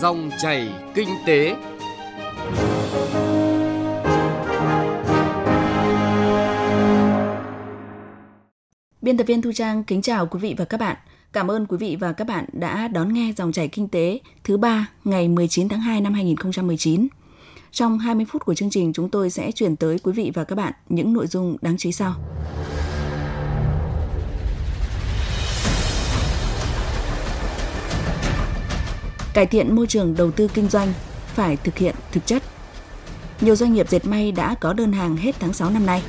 Dòng chảy kinh tế. Biên tập viên Thu Trang kính chào quý vị và các bạn. Cảm ơn quý vị và các bạn đã đón nghe dòng chảy kinh tế thứ ba ngày 19 tháng 2 năm 2019. Trong 20 phút của chương trình, chúng tôi sẽ chuyển tới quý vị và các bạn những nội dung đáng chú ý sau. Cải thiện môi trường đầu tư kinh doanh phải thực hiện thực chất. Nhiều doanh nghiệp dệt may đã có đơn hàng hết tháng 6 năm nay.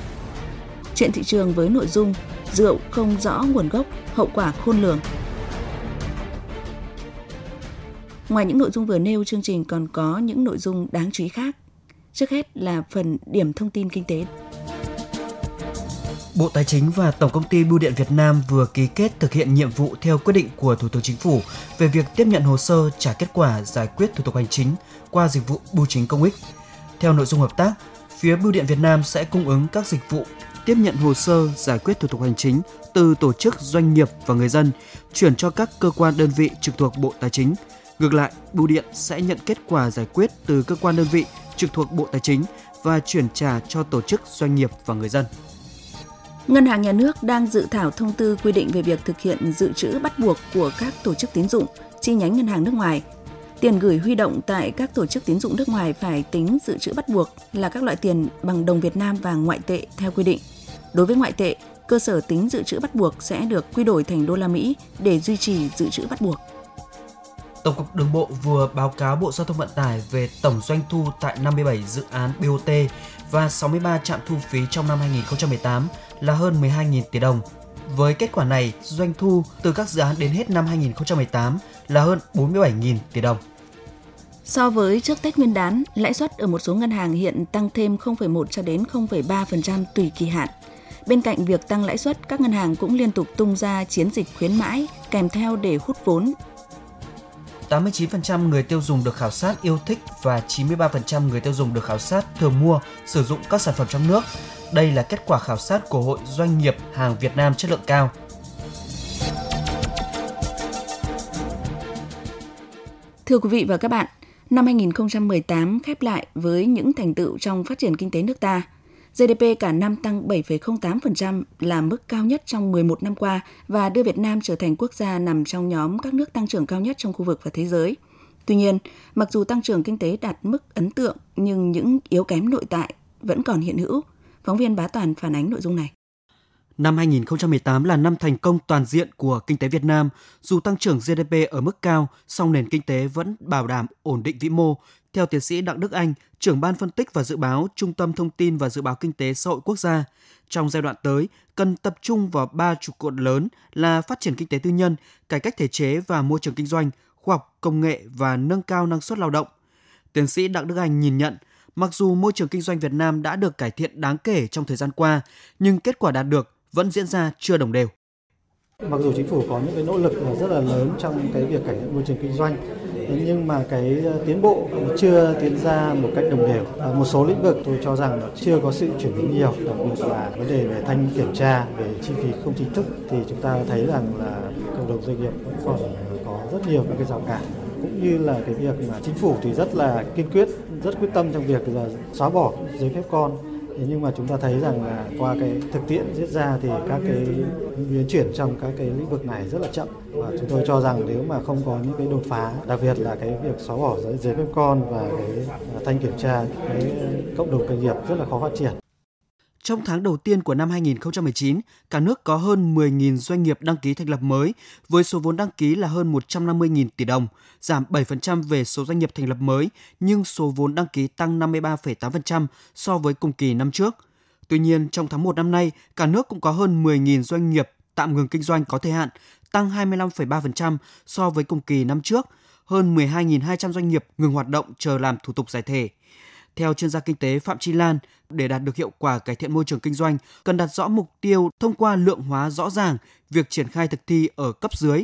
Chuyện thị trường với nội dung rượu không rõ nguồn gốc, hậu quả khôn lường. Ngoài những nội dung vừa nêu, chương trình còn có những nội dung đáng chú ý khác. Trước hết là phần điểm thông tin kinh tế. Bộ Tài chính và Tổng công ty Bưu điện Việt Nam vừa ký kết thực hiện nhiệm vụ theo quyết định của Thủ tướng Chính phủ về việc tiếp nhận hồ sơ trả kết quả giải quyết thủ tục hành chính qua dịch vụ bưu chính công ích. Theo nội dung hợp tác, phía Bưu điện Việt Nam sẽ cung ứng các dịch vụ tiếp nhận hồ sơ giải quyết thủ tục hành chính từ tổ chức doanh nghiệp và người dân chuyển cho các cơ quan đơn vị trực thuộc Bộ Tài chính. Ngược lại, Bưu điện sẽ nhận kết quả giải quyết từ cơ quan đơn vị trực thuộc Bộ Tài chính và chuyển trả cho tổ chức doanh nghiệp và người dân. Ngân hàng Nhà nước đang dự thảo thông tư quy định về việc thực hiện dự trữ bắt buộc của các tổ chức tín dụng, chi nhánh ngân hàng nước ngoài. Tiền gửi huy động tại các tổ chức tín dụng nước ngoài phải tính dự trữ bắt buộc là các loại tiền bằng đồng Việt Nam và ngoại tệ theo quy định. Đối với ngoại tệ, cơ sở tính dự trữ bắt buộc sẽ được quy đổi thành đô la Mỹ để duy trì dự trữ bắt buộc. Tổng cục Đường bộ vừa báo cáo Bộ Giao thông Vận tải về tổng doanh thu tại 57 dự án BOT và 63 trạm thu phí trong năm 2018 là hơn 12.000 tỷ đồng. Với kết quả này, doanh thu từ các dự án đến hết năm 2018 là hơn 47.000 tỷ đồng. So với trước Tết Nguyên đán, lãi suất ở một số ngân hàng hiện tăng thêm 0,1 cho đến 0,3% tùy kỳ hạn. Bên cạnh việc tăng lãi suất, các ngân hàng cũng liên tục tung ra chiến dịch khuyến mãi kèm theo để hút vốn 89% người tiêu dùng được khảo sát yêu thích và 93% người tiêu dùng được khảo sát thường mua, sử dụng các sản phẩm trong nước. Đây là kết quả khảo sát của Hội Doanh nghiệp hàng Việt Nam chất lượng cao. Thưa quý vị và các bạn, năm 2018 khép lại với những thành tựu trong phát triển kinh tế nước ta – GDP cả năm tăng 7,08% là mức cao nhất trong 11 năm qua và đưa Việt Nam trở thành quốc gia nằm trong nhóm các nước tăng trưởng cao nhất trong khu vực và thế giới. Tuy nhiên, mặc dù tăng trưởng kinh tế đạt mức ấn tượng nhưng những yếu kém nội tại vẫn còn hiện hữu. Phóng viên Bá Toàn phản ánh nội dung này. Năm 2018 là năm thành công toàn diện của kinh tế Việt Nam. Dù tăng trưởng GDP ở mức cao, song nền kinh tế vẫn bảo đảm ổn định vĩ mô, theo tiến sĩ Đặng Đức Anh, trưởng ban phân tích và dự báo Trung tâm Thông tin và Dự báo Kinh tế Xã hội Quốc gia, trong giai đoạn tới cần tập trung vào ba trụ cột lớn là phát triển kinh tế tư nhân, cải cách thể chế và môi trường kinh doanh, khoa học, công nghệ và nâng cao năng suất lao động. Tiến sĩ Đặng Đức Anh nhìn nhận, mặc dù môi trường kinh doanh Việt Nam đã được cải thiện đáng kể trong thời gian qua, nhưng kết quả đạt được vẫn diễn ra chưa đồng đều. Mặc dù chính phủ có những cái nỗ lực rất là lớn trong cái việc cải thiện môi trường kinh doanh, nhưng mà cái ờ, tiến bộ cũng chưa tiến ra một cách đồng đều. À, một số lĩnh vực tôi cho rằng chưa có sự chuyển biến nhiều, đặc biệt là vấn đề về thanh kiểm tra, về chi phí không chính thức thì chúng ta thấy rằng là cộng đồng doanh nghiệp vẫn còn có rất nhiều những cái rào cản. Cũng như là cái việc mà chính phủ thì rất là kiên quyết, rất quyết tâm trong việc là xóa bỏ giấy phép con. Thế nhưng mà chúng ta thấy rằng là qua cái thực tiễn diễn ra thì các cái biến chuyển trong các cái lĩnh vực này rất là chậm và chúng tôi cho rằng nếu mà không có những cái đột phá, đặc biệt là cái việc xóa bỏ giấy, phép con và cái thanh kiểm tra cái cộng đồng doanh nghiệp rất là khó phát triển. Trong tháng đầu tiên của năm 2019, cả nước có hơn 10.000 doanh nghiệp đăng ký thành lập mới, với số vốn đăng ký là hơn 150.000 tỷ đồng, giảm 7% về số doanh nghiệp thành lập mới, nhưng số vốn đăng ký tăng 53,8% so với cùng kỳ năm trước. Tuy nhiên, trong tháng 1 năm nay, cả nước cũng có hơn 10.000 doanh nghiệp tạm ngừng kinh doanh có thời hạn, tăng 25,3% so với cùng kỳ năm trước, hơn 12.200 doanh nghiệp ngừng hoạt động chờ làm thủ tục giải thể. Theo chuyên gia kinh tế Phạm Chi Lan, để đạt được hiệu quả cải thiện môi trường kinh doanh, cần đặt rõ mục tiêu thông qua lượng hóa rõ ràng việc triển khai thực thi ở cấp dưới.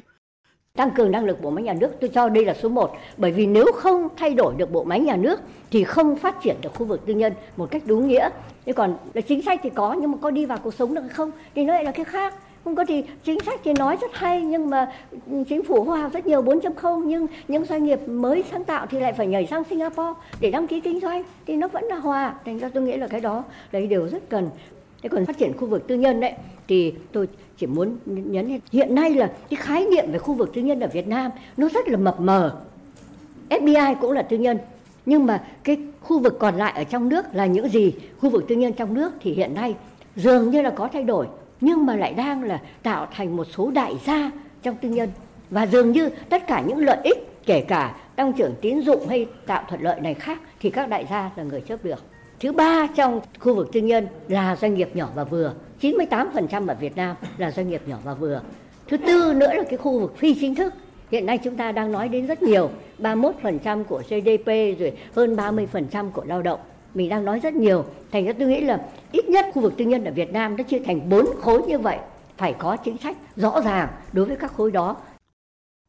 Tăng cường năng lực bộ máy nhà nước tôi cho đây là số 1 bởi vì nếu không thay đổi được bộ máy nhà nước thì không phát triển được khu vực tư nhân một cách đúng nghĩa. Thế còn là chính sách thì có nhưng mà có đi vào cuộc sống được hay không thì nó lại là cái khác không có thì chính sách thì nói rất hay, nhưng mà ừ, chính phủ hoa rất nhiều 4.0 nhưng những doanh nghiệp mới sáng tạo thì lại phải nhảy sang Singapore để đăng ký kinh doanh, thì nó vẫn là hòa. Thành ra tôi nghĩ là cái đó, đấy đều rất cần. Thế còn phát triển khu vực tư nhân đấy, thì tôi chỉ muốn nhấn hiện nay là cái khái niệm về khu vực tư nhân ở Việt Nam nó rất là mập mờ. FBI cũng là tư nhân, nhưng mà cái khu vực còn lại ở trong nước là những gì? Khu vực tư nhân trong nước thì hiện nay dường như là có thay đổi nhưng mà lại đang là tạo thành một số đại gia trong tư nhân và dường như tất cả những lợi ích kể cả tăng trưởng tín dụng hay tạo thuận lợi này khác thì các đại gia là người chấp được. Thứ ba trong khu vực tư nhân là doanh nghiệp nhỏ và vừa. 98% ở Việt Nam là doanh nghiệp nhỏ và vừa. Thứ tư nữa là cái khu vực phi chính thức. Hiện nay chúng ta đang nói đến rất nhiều, 31% của GDP rồi hơn 30% của lao động mình đang nói rất nhiều thành ra tôi nghĩ là ít nhất khu vực tư nhân ở Việt Nam nó chia thành bốn khối như vậy phải có chính sách rõ ràng đối với các khối đó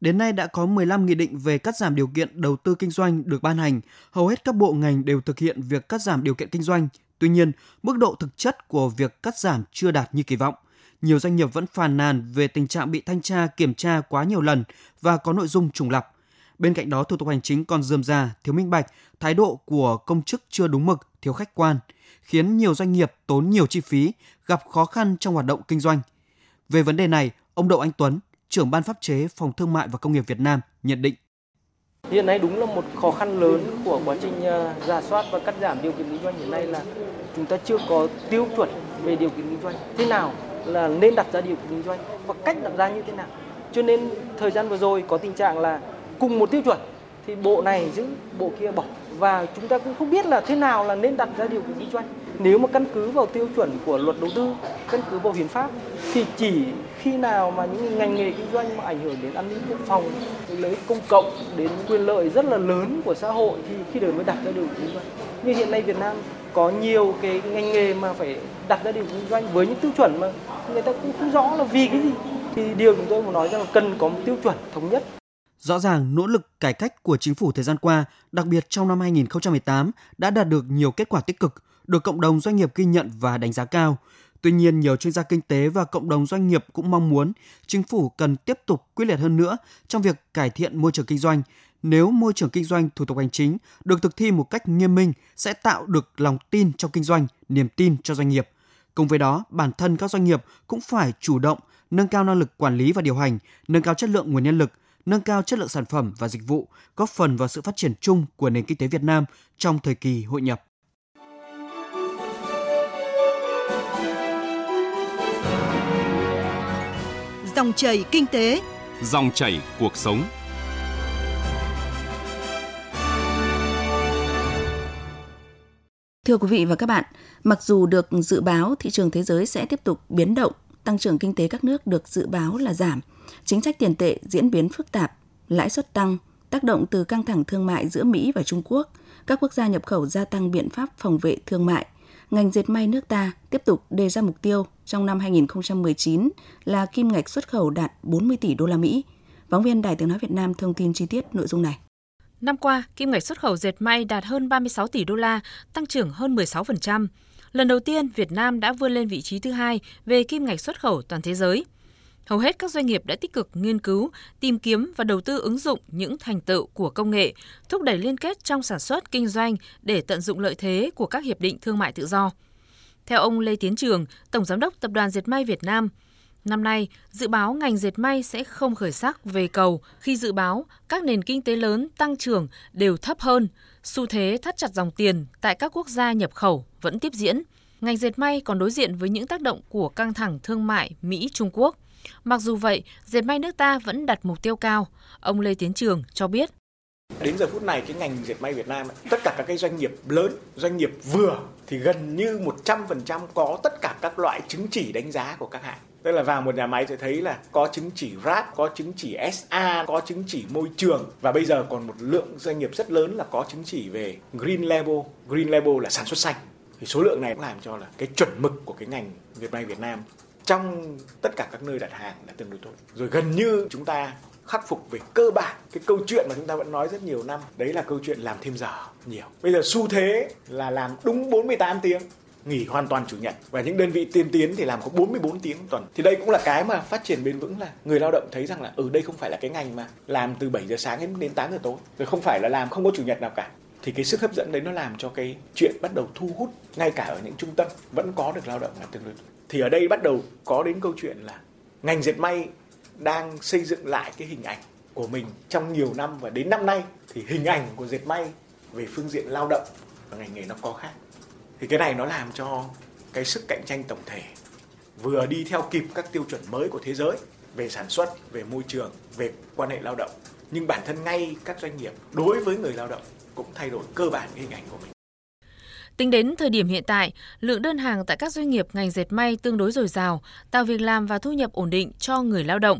Đến nay đã có 15 nghị định về cắt giảm điều kiện đầu tư kinh doanh được ban hành, hầu hết các bộ ngành đều thực hiện việc cắt giảm điều kiện kinh doanh. Tuy nhiên, mức độ thực chất của việc cắt giảm chưa đạt như kỳ vọng. Nhiều doanh nghiệp vẫn phàn nàn về tình trạng bị thanh tra kiểm tra quá nhiều lần và có nội dung trùng lặp. Bên cạnh đó, thủ tục hành chính còn dườm già, thiếu minh bạch, thái độ của công chức chưa đúng mực, thiếu khách quan, khiến nhiều doanh nghiệp tốn nhiều chi phí, gặp khó khăn trong hoạt động kinh doanh. Về vấn đề này, ông Đậu Anh Tuấn, trưởng ban pháp chế Phòng Thương mại và Công nghiệp Việt Nam nhận định. Hiện nay đúng là một khó khăn lớn của quá trình ờ, giả soát và cắt giảm điều kiện kinh doanh hiện nay là chúng ta chưa có tiêu chuẩn về điều kiện kinh doanh. Thế nào là nên đặt ra điều kiện kinh doanh và cách đặt ra như thế nào. Cho nên thời gian vừa rồi có tình trạng là cùng một tiêu chuẩn, thì bộ này giữ, bộ kia bỏ. Và chúng ta cũng không biết là thế nào là nên đặt ra điều kiện kinh doanh nếu mà căn cứ vào tiêu chuẩn của luật đầu tư, căn cứ vào hiến pháp, thì chỉ khi nào mà những ngành nghề kinh doanh mà ảnh hưởng đến an ninh quốc phòng lợi ích công cộng đến quyền lợi rất là lớn của xã hội, thì khi đấy mới đặt ra điều kiện kinh doanh như hiện nay Việt Nam có nhiều cái ngành nghề mà phải đặt ra điều kiện kinh doanh với những tiêu chuẩn mà người ta cũng không rõ là vì cái gì. Thì điều chúng tôi muốn nói rằng là cần có một tiêu chuẩn thống nhất Rõ ràng, nỗ lực cải cách của chính phủ thời gian qua, đặc biệt trong năm 2018, đã đạt được nhiều kết quả tích cực, được cộng đồng doanh nghiệp ghi nhận và đánh giá cao. Tuy nhiên, nhiều chuyên gia kinh tế và cộng đồng doanh nghiệp cũng mong muốn chính phủ cần tiếp tục quyết liệt hơn nữa trong việc cải thiện môi trường kinh doanh. Nếu môi trường kinh doanh thủ tục hành chính được thực thi một cách nghiêm minh sẽ tạo được lòng tin trong kinh doanh, niềm tin cho doanh nghiệp. Cùng với đó, bản thân các doanh nghiệp cũng phải chủ động nâng cao năng lực quản lý và điều hành, nâng cao chất lượng nguồn nhân lực, nâng cao chất lượng sản phẩm và dịch vụ, góp phần vào sự phát triển chung của nền kinh tế Việt Nam trong thời kỳ hội nhập. Dòng chảy kinh tế, dòng chảy cuộc sống. Thưa quý vị và các bạn, mặc dù được dự báo thị trường thế giới sẽ tiếp tục biến động, tăng trưởng kinh tế các nước được dự báo là giảm, chính sách tiền tệ diễn biến phức tạp, lãi suất tăng, tác động từ căng thẳng thương mại giữa Mỹ và Trung Quốc, các quốc gia nhập khẩu gia tăng biện pháp phòng vệ thương mại. Ngành dệt may nước ta tiếp tục đề ra mục tiêu trong năm 2019 là kim ngạch xuất khẩu đạt 40 tỷ đô la Mỹ. Phóng viên Đài Tiếng nói Việt Nam thông tin chi tiết nội dung này. Năm qua, kim ngạch xuất khẩu dệt may đạt hơn 36 tỷ đô la, tăng trưởng hơn 16%. Lần đầu tiên, Việt Nam đã vươn lên vị trí thứ hai về kim ngạch xuất khẩu toàn thế giới – hầu hết các doanh nghiệp đã tích cực nghiên cứu, tìm kiếm và đầu tư ứng dụng những thành tựu của công nghệ, thúc đẩy liên kết trong sản xuất kinh doanh để tận dụng lợi thế của các hiệp định thương mại tự do. Theo ông Lê Tiến Trường, Tổng giám đốc Tập đoàn Dệt may Việt Nam, năm nay dự báo ngành dệt may sẽ không khởi sắc về cầu khi dự báo các nền kinh tế lớn tăng trưởng đều thấp hơn, xu thế thắt chặt dòng tiền tại các quốc gia nhập khẩu vẫn tiếp diễn. Ngành dệt may còn đối diện với những tác động của căng thẳng thương mại Mỹ-Trung Quốc – Mặc dù vậy, dệt may nước ta vẫn đặt mục tiêu cao. Ông Lê Tiến Trường cho biết. Đến giờ phút này cái ngành dệt may Việt Nam tất cả các cái doanh nghiệp lớn, doanh nghiệp vừa thì gần như 100% có tất cả các loại chứng chỉ đánh giá của các hãng. Tức là vào một nhà máy sẽ thấy là có chứng chỉ RAP, có chứng chỉ SA, có chứng chỉ môi trường và bây giờ còn một lượng doanh nghiệp rất lớn là có chứng chỉ về Green Label. Green Label là sản xuất xanh. Thì số lượng này cũng làm cho là cái chuẩn mực của cái ngành Việt may Việt Nam trong tất cả các nơi đặt hàng là tương đối tốt rồi gần như chúng ta khắc phục về cơ bản cái câu chuyện mà chúng ta vẫn nói rất nhiều năm đấy là câu chuyện làm thêm giờ nhiều bây giờ xu thế là làm đúng 48 tiếng nghỉ hoàn toàn chủ nhật và những đơn vị tiên tiến thì làm có 44 tiếng tuần. Thì đây cũng là cái mà phát triển bền vững là người lao động thấy rằng là ở ừ, đây không phải là cái ngành mà làm từ 7 giờ sáng đến 8 giờ tối, rồi không phải là làm không có chủ nhật nào cả. Thì cái sức hấp dẫn đấy nó làm cho cái chuyện bắt đầu thu hút, ngay cả ở những trung tâm, vẫn có được lao động là tương đối. Thì ở đây bắt đầu có đến câu chuyện là ngành dệt may đang xây dựng lại cái hình ảnh của mình trong nhiều năm và đến năm nay thì hình ảnh của dệt may về phương diện lao động và ngành nghề nó có khác thì cái này nó làm cho cái sức cạnh tranh tổng thể vừa đi theo kịp các tiêu chuẩn mới của thế giới về sản xuất, về môi trường, về quan hệ lao động nhưng bản thân ngay các doanh nghiệp đối với người lao động cũng thay đổi cơ bản cái hình ảnh của mình Tính đến thời điểm hiện tại, lượng đơn hàng tại các doanh nghiệp ngành dệt may tương đối dồi dào, tạo việc làm và thu nhập ổn định cho người lao động.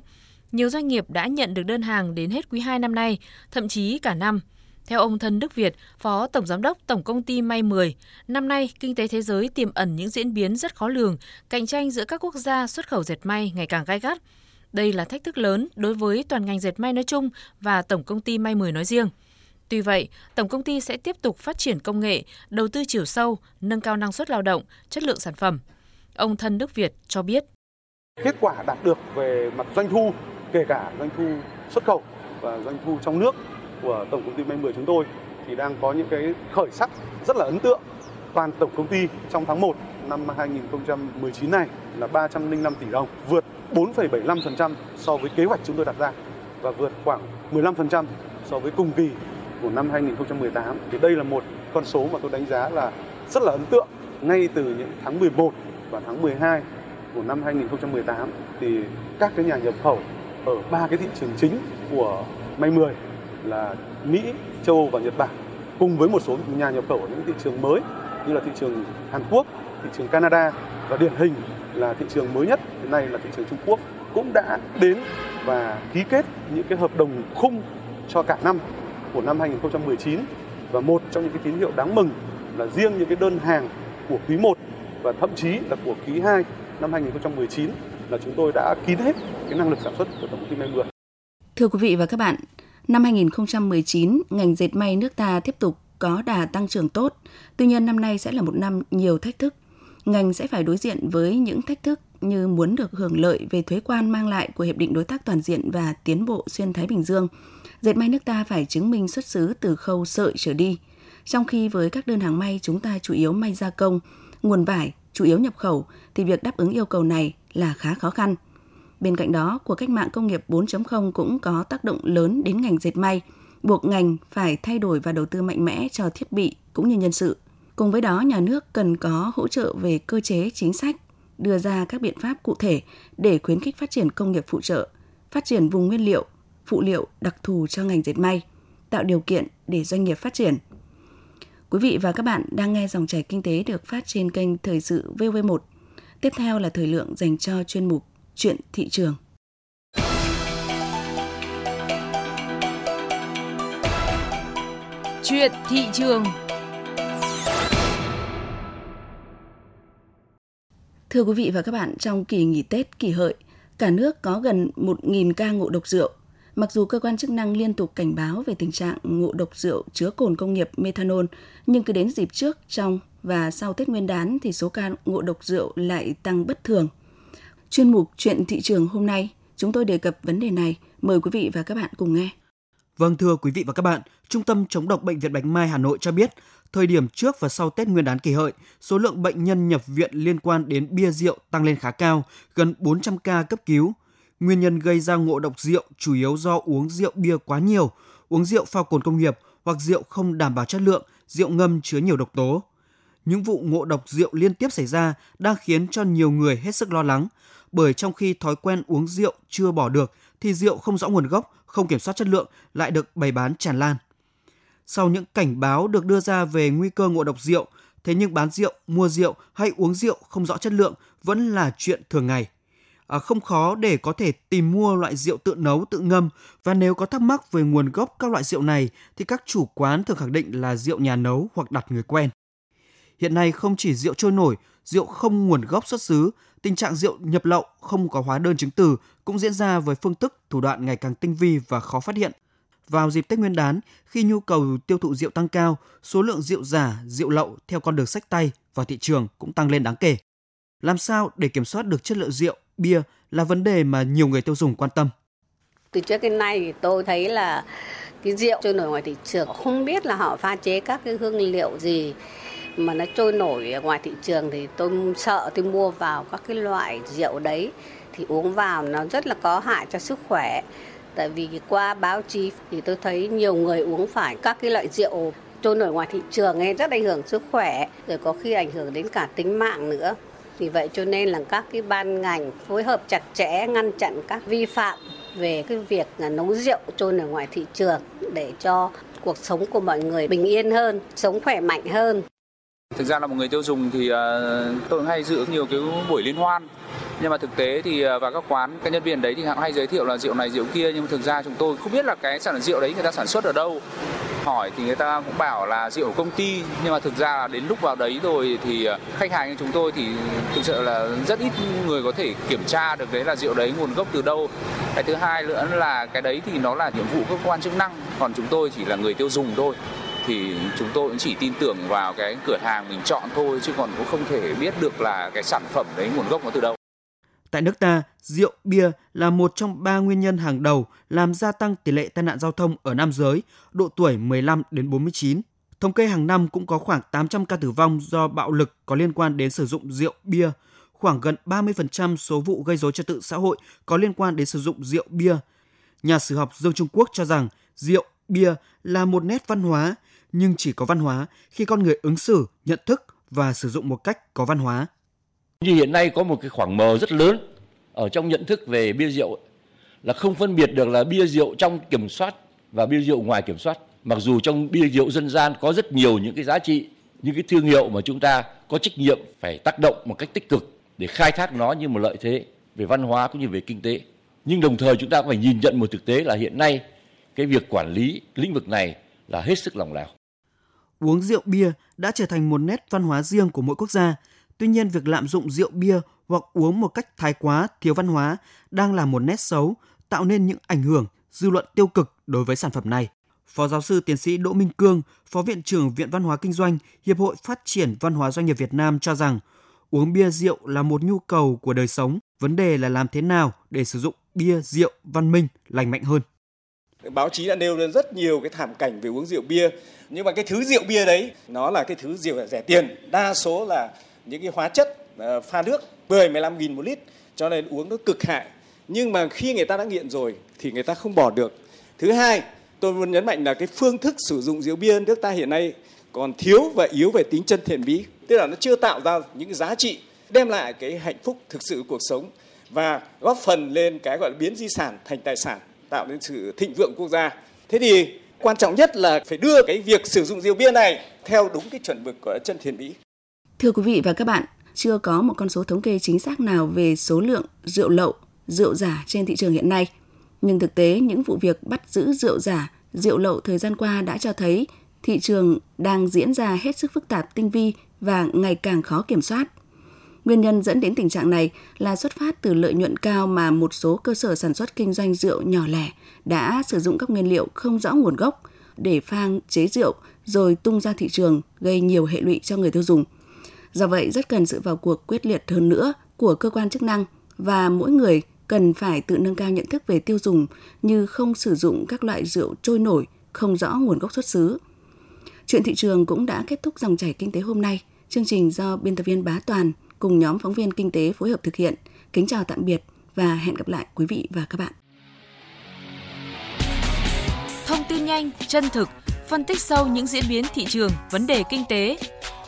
Nhiều doanh nghiệp đã nhận được đơn hàng đến hết quý 2 năm nay, thậm chí cả năm. Theo ông Thân Đức Việt, Phó Tổng Giám đốc Tổng Công ty May 10, năm nay kinh tế thế giới tiềm ẩn những diễn biến rất khó lường, cạnh tranh giữa các quốc gia xuất khẩu dệt may ngày càng gai gắt. Đây là thách thức lớn đối với toàn ngành dệt may nói chung và Tổng Công ty May 10 nói riêng. Tuy vậy, Tổng Công ty sẽ tiếp tục phát triển công nghệ, đầu tư chiều sâu, nâng cao năng suất lao động, chất lượng sản phẩm. Ông Thân Đức Việt cho biết. Kết quả đạt được về mặt doanh thu, kể cả doanh thu xuất khẩu và doanh thu trong nước của Tổng Công ty May 10 chúng tôi thì đang có những cái khởi sắc rất là ấn tượng. Toàn tổng công ty trong tháng 1 năm 2019 này là 305 tỷ đồng, vượt 4,75% so với kế hoạch chúng tôi đặt ra và vượt khoảng 15% so với cùng kỳ của năm 2018. Thì đây là một con số mà tôi đánh giá là rất là ấn tượng. Ngay từ những tháng 11 và tháng 12 của năm 2018 thì các cái nhà nhập khẩu ở ba cái thị trường chính của May 10 là Mỹ, châu Âu và Nhật Bản cùng với một số nhà nhập khẩu ở những thị trường mới như là thị trường Hàn Quốc, thị trường Canada và điển hình là thị trường mới nhất hiện nay là thị trường Trung Quốc cũng đã đến và ký kết những cái hợp đồng khung cho cả năm của năm 2019 và một trong những cái tín hiệu đáng mừng là riêng những cái đơn hàng của quý 1 và thậm chí là của quý 2 năm 2019 là chúng tôi đã kín hết cái năng lực sản xuất của tổng công ty May 10. Thưa quý vị và các bạn, năm 2019, ngành dệt may nước ta tiếp tục có đà tăng trưởng tốt. Tuy nhiên năm nay sẽ là một năm nhiều thách thức. Ngành sẽ phải đối diện với những thách thức như muốn được hưởng lợi về thuế quan mang lại của Hiệp định Đối tác Toàn diện và Tiến bộ Xuyên Thái Bình Dương – dệt may nước ta phải chứng minh xuất xứ từ khâu sợi trở đi. Trong khi với các đơn hàng may chúng ta chủ yếu may gia công, nguồn vải chủ yếu nhập khẩu thì việc đáp ứng yêu cầu này là khá khó khăn. Bên cạnh đó, cuộc cách mạng công nghiệp 4.0 cũng có tác động lớn đến ngành dệt may, buộc ngành phải thay đổi và đầu tư mạnh mẽ cho thiết bị cũng như nhân sự. Cùng với đó, nhà nước cần có hỗ trợ về cơ chế chính sách, đưa ra các biện pháp cụ thể để khuyến khích phát triển công nghiệp phụ trợ, phát triển vùng nguyên liệu, phụ liệu đặc thù cho ngành dệt may, tạo điều kiện để doanh nghiệp phát triển. Quý vị và các bạn đang nghe dòng chảy kinh tế được phát trên kênh Thời sự VV1. Tiếp theo là thời lượng dành cho chuyên mục Chuyện thị trường. Chuyện thị trường Thưa quý vị và các bạn, trong kỳ nghỉ Tết kỳ hợi, cả nước có gần 1.000 ca ngộ độc rượu Mặc dù cơ quan chức năng liên tục cảnh báo về tình trạng ngộ độc rượu chứa cồn công nghiệp methanol, nhưng cứ đến dịp trước, trong và sau Tết Nguyên đán thì số ca ngộ độc rượu lại tăng bất thường. Chuyên mục Chuyện thị trường hôm nay, chúng tôi đề cập vấn đề này. Mời quý vị và các bạn cùng nghe. Vâng thưa quý vị và các bạn, Trung tâm chống độc bệnh viện Bạch Mai Hà Nội cho biết, thời điểm trước và sau Tết Nguyên đán kỷ hợi, số lượng bệnh nhân nhập viện liên quan đến bia rượu tăng lên khá cao, gần 400 ca cấp cứu, Nguyên nhân gây ra ngộ độc rượu chủ yếu do uống rượu bia quá nhiều, uống rượu pha cồn công nghiệp hoặc rượu không đảm bảo chất lượng, rượu ngâm chứa nhiều độc tố. Những vụ ngộ độc rượu liên tiếp xảy ra đang khiến cho nhiều người hết sức lo lắng, bởi trong khi thói quen uống rượu chưa bỏ được thì rượu không rõ nguồn gốc, không kiểm soát chất lượng lại được bày bán tràn lan. Sau những cảnh báo được đưa ra về nguy cơ ngộ độc rượu, thế nhưng bán rượu, mua rượu hay uống rượu không rõ chất lượng vẫn là chuyện thường ngày à, không khó để có thể tìm mua loại rượu tự nấu, tự ngâm và nếu có thắc mắc về nguồn gốc các loại rượu này thì các chủ quán thường khẳng định là rượu nhà nấu hoặc đặt người quen. Hiện nay không chỉ rượu trôi nổi, rượu không nguồn gốc xuất xứ, tình trạng rượu nhập lậu không có hóa đơn chứng từ cũng diễn ra với phương thức thủ đoạn ngày càng tinh vi và khó phát hiện. Vào dịp Tết Nguyên đán, khi nhu cầu tiêu thụ rượu tăng cao, số lượng rượu giả, rượu lậu theo con đường sách tay vào thị trường cũng tăng lên đáng kể. Làm sao để kiểm soát được chất lượng rượu, bia là vấn đề mà nhiều người tiêu dùng quan tâm. Từ trước đến nay thì tôi thấy là cái rượu trôi nổi ngoài thị trường không biết là họ pha chế các cái hương liệu gì mà nó trôi nổi ở ngoài thị trường thì tôi sợ tôi mua vào các cái loại rượu đấy thì uống vào nó rất là có hại cho sức khỏe tại vì qua báo chí thì tôi thấy nhiều người uống phải các cái loại rượu trôi nổi ngoài thị trường ấy rất ảnh hưởng sức khỏe rồi có khi ảnh hưởng đến cả tính mạng nữa vì vậy cho nên là các cái ban ngành phối hợp chặt chẽ ngăn chặn các vi phạm về cái việc nấu rượu trôi nổi ngoài thị trường để cho cuộc sống của mọi người bình yên hơn, sống khỏe mạnh hơn. Thực ra là một người tiêu dùng thì ờ, tôi hay dự nhiều cái buổi liên hoan nhưng mà thực tế thì à, vào các quán, các nhân viên đấy thì họ hay giới thiệu là rượu này, rượu kia. Nhưng mà thực ra chúng tôi không biết là cái sản rượu đấy người ta sản xuất ở đâu. Hỏi thì người ta cũng bảo là rượu công ty. Nhưng mà thực ra là đến lúc vào đấy rồi thì à, khách hàng như chúng tôi thì thực sự là rất ít người có thể kiểm tra được đấy là rượu đấy nguồn gốc từ đâu. Cái thứ hai nữa là cái đấy thì nó là nhiệm vụ cơ quan chức năng. Còn chúng tôi chỉ là người tiêu dùng thôi. Thì chúng tôi cũng chỉ tin tưởng vào cái cửa hàng mình chọn thôi, chứ còn cũng không thể biết được là cái sản phẩm đấy nguồn gốc nó từ đâu. Tại nước ta, rượu bia là một trong ba nguyên nhân hàng đầu làm gia tăng tỷ lệ tai nạn giao thông ở nam giới, độ tuổi 15 đến 49. Thống kê hàng năm cũng có khoảng 800 ca tử vong do bạo lực có liên quan đến sử dụng rượu bia. Khoảng gần 30% số vụ gây rối trật tự xã hội có liên quan đến sử dụng rượu bia. Nhà sử học Dương Trung Quốc cho rằng rượu, bia là một nét văn hóa, nhưng chỉ có văn hóa khi con người ứng xử, nhận thức và sử dụng một cách có văn hóa. Như hiện nay có một cái khoảng mờ rất lớn ở trong nhận thức về bia rượu là không phân biệt được là bia rượu trong kiểm soát và bia rượu ngoài kiểm soát. Mặc dù trong bia rượu dân gian có rất nhiều những cái giá trị, những cái thương hiệu mà chúng ta có trách nhiệm phải tác động một cách tích cực để khai thác nó như một lợi thế về văn hóa cũng như về kinh tế. Nhưng đồng thời chúng ta phải nhìn nhận một thực tế là hiện nay cái việc quản lý lĩnh vực này là hết sức lòng lẻo. Uống rượu bia đã trở thành một nét văn hóa riêng của mỗi quốc gia. Tuy nhiên, việc lạm dụng rượu bia hoặc uống một cách thái quá, thiếu văn hóa đang là một nét xấu, tạo nên những ảnh hưởng dư luận tiêu cực đối với sản phẩm này. Phó giáo sư tiến sĩ Đỗ Minh Cương, Phó Viện trưởng Viện Văn hóa Kinh doanh, Hiệp hội Phát triển Văn hóa Doanh nghiệp Việt Nam cho rằng uống bia rượu là một nhu cầu của đời sống, vấn đề là làm thế nào để sử dụng bia rượu văn minh, lành mạnh hơn. Báo chí đã nêu lên rất nhiều cái thảm cảnh về uống rượu bia, nhưng mà cái thứ rượu bia đấy nó là cái thứ rượu rẻ tiền, đa số là những cái hóa chất ờ, pha nước 10 15 nghìn một lít cho nên uống nó cực hại. Nhưng mà khi người ta đã nghiện rồi thì người ta không bỏ được. Thứ hai, tôi muốn nhấn mạnh là cái phương thức sử dụng rượu bia nước ta hiện nay còn thiếu và yếu về tính chân thiện mỹ, tức là nó chưa tạo ra những giá trị đem lại cái hạnh phúc thực sự cuộc sống và góp phần lên cái gọi là biến di sản thành tài sản tạo nên sự thịnh vượng quốc gia. Thế thì quan trọng nhất là phải đưa cái việc sử dụng rượu bia này theo đúng cái chuẩn mực của chân thiện mỹ. Thưa quý vị và các bạn, chưa có một con số thống kê chính xác nào về số lượng rượu lậu, rượu giả trên thị trường hiện nay. Nhưng thực tế, những vụ việc bắt giữ rượu giả, rượu lậu thời gian qua đã cho thấy thị trường đang diễn ra hết sức phức tạp, tinh vi và ngày càng khó kiểm soát. Nguyên nhân dẫn đến tình trạng này là xuất phát từ lợi nhuận cao mà một số cơ sở sản xuất kinh doanh rượu nhỏ lẻ đã sử dụng các nguyên liệu không rõ nguồn gốc để phang chế rượu rồi tung ra thị trường gây nhiều hệ lụy cho người tiêu dùng. Do vậy rất cần sự vào cuộc quyết liệt hơn nữa của cơ quan chức năng và mỗi người cần phải tự nâng cao nhận thức về tiêu dùng như không sử dụng các loại rượu trôi nổi không rõ nguồn gốc xuất xứ. Chuyện thị trường cũng đã kết thúc dòng chảy kinh tế hôm nay. Chương trình do biên tập viên Bá Toàn cùng nhóm phóng viên kinh tế phối hợp thực hiện. Kính chào tạm biệt và hẹn gặp lại quý vị và các bạn. Thông tin nhanh, chân thực, phân tích sâu những diễn biến thị trường, vấn đề kinh tế.